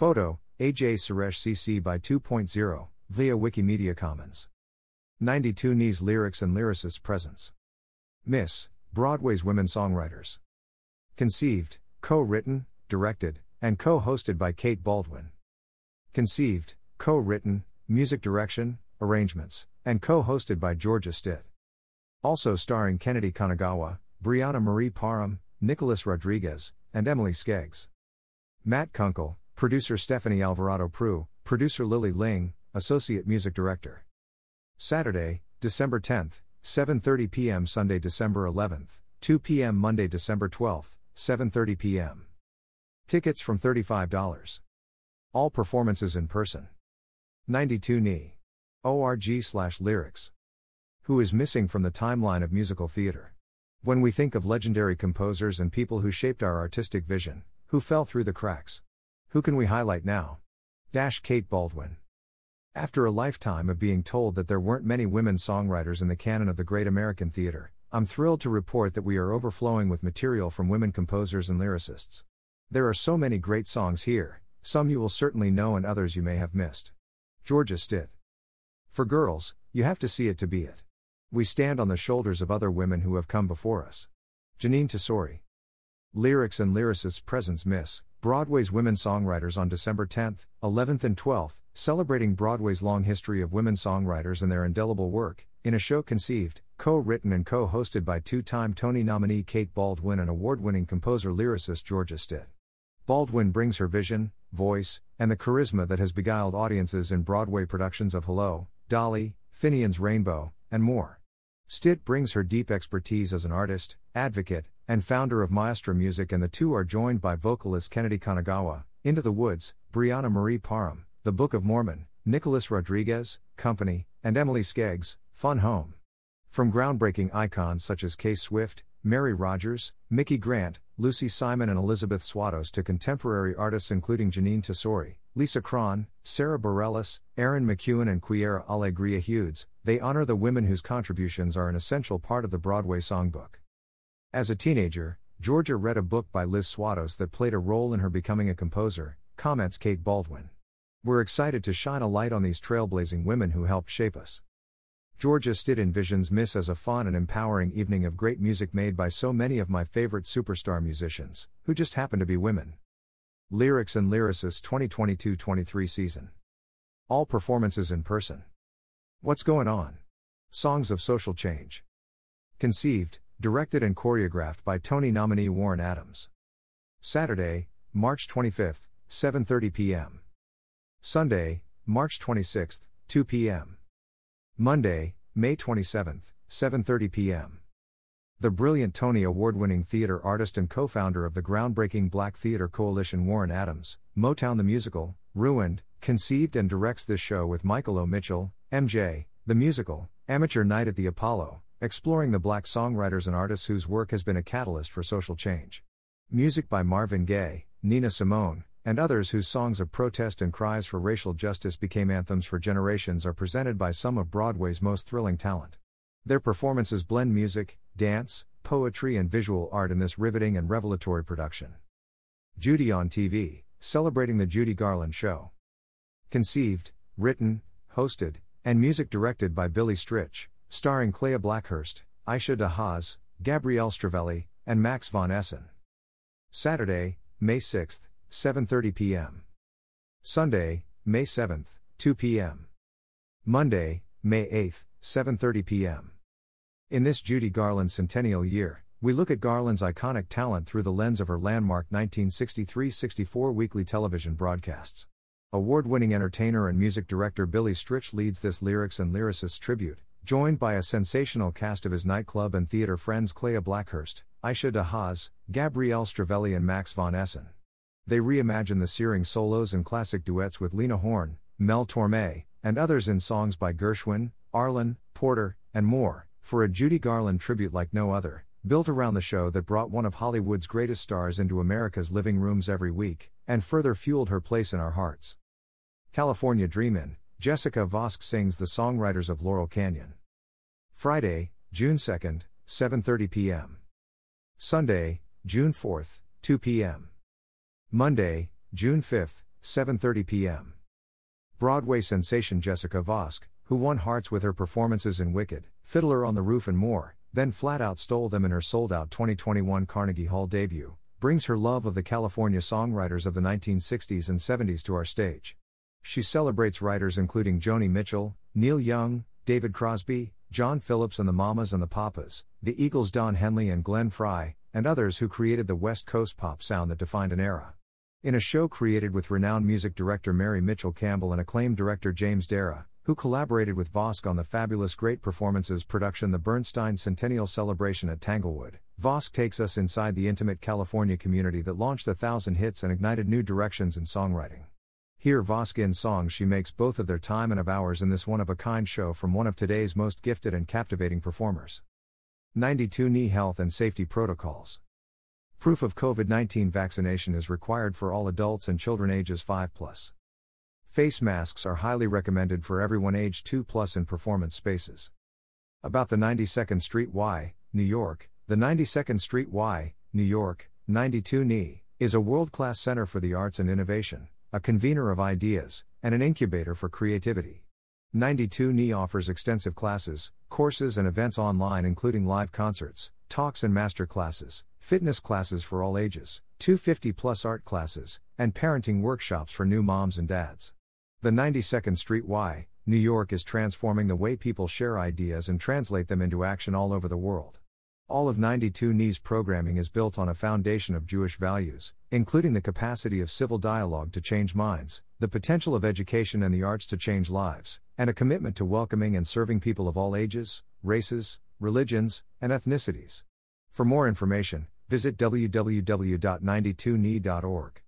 Photo, AJ Suresh CC by 2.0, via Wikimedia Commons. 92NY's Lyrics and Lyricist Presence. Miss, Broadway's Women Songwriters. Conceived, co written, directed, and co hosted by Kate Baldwin. Conceived, co written, music direction, arrangements, and co hosted by Georgia Stitt. Also starring Kennedy Kanagawa, Bryonha Marie Parham, Nicholas Rodriguez, and Emily Skeggs. Matt Kunkel, producer Stephanie Alvarado Prue, producer Lily Ling, associate music director. Saturday, December 10th, 7:30 p.m. Sunday, December 11th, 2 p.m. Monday, December 12th, 7:30 p.m. Tickets from $35. All performances in person. 92NY. ORG slash lyrics. Who is missing from the timeline of musical theater? When we think of legendary composers and people who shaped our artistic vision, who fell through the cracks? Who can we highlight now? Dash Kate Baldwin. After a lifetime of being told that there weren't many women songwriters in the canon of the great American theater, I'm thrilled to report that we are overflowing with material from women composers and lyricists. There are so many great songs here, some you will certainly know and others you may have missed. Georgia Stitt. For girls, you have to see it to be it. We stand on the shoulders of other women who have come before us. Jeanine Tesori. Lyrics and lyricists presence Miss, Broadway's Women Songwriters on December 10th, 11th, and 12th, celebrating Broadway's long history of women songwriters and their indelible work, in a show conceived, co written, and co hosted by two time Tony nominee Kate Baldwin and award winning composer lyricist Georgia Stitt. Baldwin brings her vision, voice, and the charisma that has beguiled audiences in Broadway productions of Hello, Dolly, Finian's Rainbow, and more. Stitt brings her deep expertise as an artist, advocate, and founder of Maestra Music, and the two are joined by vocalist Kennedy Kanagawa, Into the Woods, Bryonha Marie Parham, The Book of Mormon, Nicholas Rodriguez, Company, and Emily Skeggs, Fun Home. From groundbreaking icons such as Kay Swift, Mary Rodgers, Micki Grant, Lucy Simon, and Elizabeth Swados to contemporary artists including Jeanine Tesori, Lisa Kron, Sara Bareilles, Erin McKeown, and Quiara Alegria Hudes, they honor the women whose contributions are an essential part of the Broadway songbook. As a teenager, Georgia read a book by Liz Swados that played a role in her becoming a composer, comments Kate Baldwin. We're excited to shine a light on these trailblazing women who helped shape us. Georgia Stitt envisions Miss as a fun and empowering evening of great music made by so many of my favorite superstar musicians, who just happen to be women. Lyrics and Lyricists 2022 23 season. All performances in person. What's going on? Songs of Social Change. Conceived, directed and choreographed by Tony nominee Warren Adams. Saturday, March 25th, 7:30 p.m. Sunday, March 26th, 2 p.m. Monday, May 27th, 7:30 p.m. The brilliant Tony Award-winning theater artist and co-founder of the groundbreaking Black Theater Coalition Warren Adams, Motown the Musical, Ruined, conceived and directs this show with Michael O. Mitchell, MJ, the musical, Amateur Night at the Apollo, exploring the black songwriters and artists whose work has been a catalyst for social change. Music by Marvin Gaye, Nina Simone, and others whose songs of protest and cries for racial justice became anthems for generations are presented by some of Broadway's most thrilling talent. Their performances blend music, dance, poetry, and visual art in this riveting and revelatory production. Judy on TV, celebrating the Judy Garland Show. Conceived, written, hosted, and music directed by Billy Stritch, starring Klea Blackhurst, Aisha DeHaas, Gabrielle Stravelli, and Max von Essen. Saturday, May 6th, 7:30 p.m. Sunday, May 7th, 2 p.m. Monday, May 8th, 7:30 p.m. In this Judy Garland centennial year, we look at Garland's iconic talent through the lens of her landmark 1963-64 weekly television broadcasts. Award-winning entertainer and music director Billy Stritch leads this lyrics and lyricists tribute, joined by a sensational cast of his nightclub and theater friends Klea Blackhurst, Aisha DeHaas, Gabrielle Stravelli, and Max von Essen. They reimagine the searing solos and classic duets with Lena Horne, Mel Torme, and others in songs by Gershwin, Arlen, Porter, and more, for a Judy Garland tribute like no other, built around the show that brought one of Hollywood's greatest stars into America's living rooms every week, and further fueled her place in our hearts. California Dreamin', Jessica Vosk sings the songwriters of Laurel Canyon. Friday, June 2nd, 7:30 p.m. Sunday, June 4th, 2 p.m. Monday, June 5th, 7:30 p.m. Broadway sensation Jessica Vosk, who won hearts with her performances in Wicked, Fiddler on the Roof and more, then flat out stole them in her sold-out 2021 Carnegie Hall debut, brings her love of the California songwriters of the 1960s and 70s to our stage. She celebrates writers including Joni Mitchell, Neil Young, David Crosby, John Phillips and the Mamas and the Papas, the Eagles Don Henley and Glenn Frey, and others who created the West Coast pop sound that defined an era. In a show created with renowned music director Mary Mitchell Campbell and acclaimed director James Darrah, who collaborated with Vosk on the fabulous Great Performances production The Bernstein Centennial Celebration at Tanglewood, Vosk takes us inside the intimate California community that launched a thousand hits and ignited new directions in songwriting. Hear Vosk in songs she makes both of their time and of ours in this one of a kind show from one of today's most gifted and captivating performers. 92NY Health and Safety Protocols. Proof of COVID 19 vaccination is required for all adults and children ages 5 plus. Face masks are highly recommended for everyone age 2 plus in performance spaces. About the 92nd Street Y, New York, the 92nd Street Y, New York, 92NY, is a world class center for the arts and innovation, a convener of ideas, and an incubator for creativity. 92NY offers extensive classes, courses, and events online, including live concerts, talks, and master classes, fitness classes for all ages, 250 plus art classes, and parenting workshops for new moms and dads. The 92nd Street Y, New York is transforming the way people share ideas and translate them into action all over the world. All of 92NY's programming is built on a foundation of Jewish values, including the capacity of civil dialogue to change minds, the potential of education and the arts to change lives, and a commitment to welcoming and serving people of all ages, races, religions, and ethnicities. For more information, visit www.92ny.org.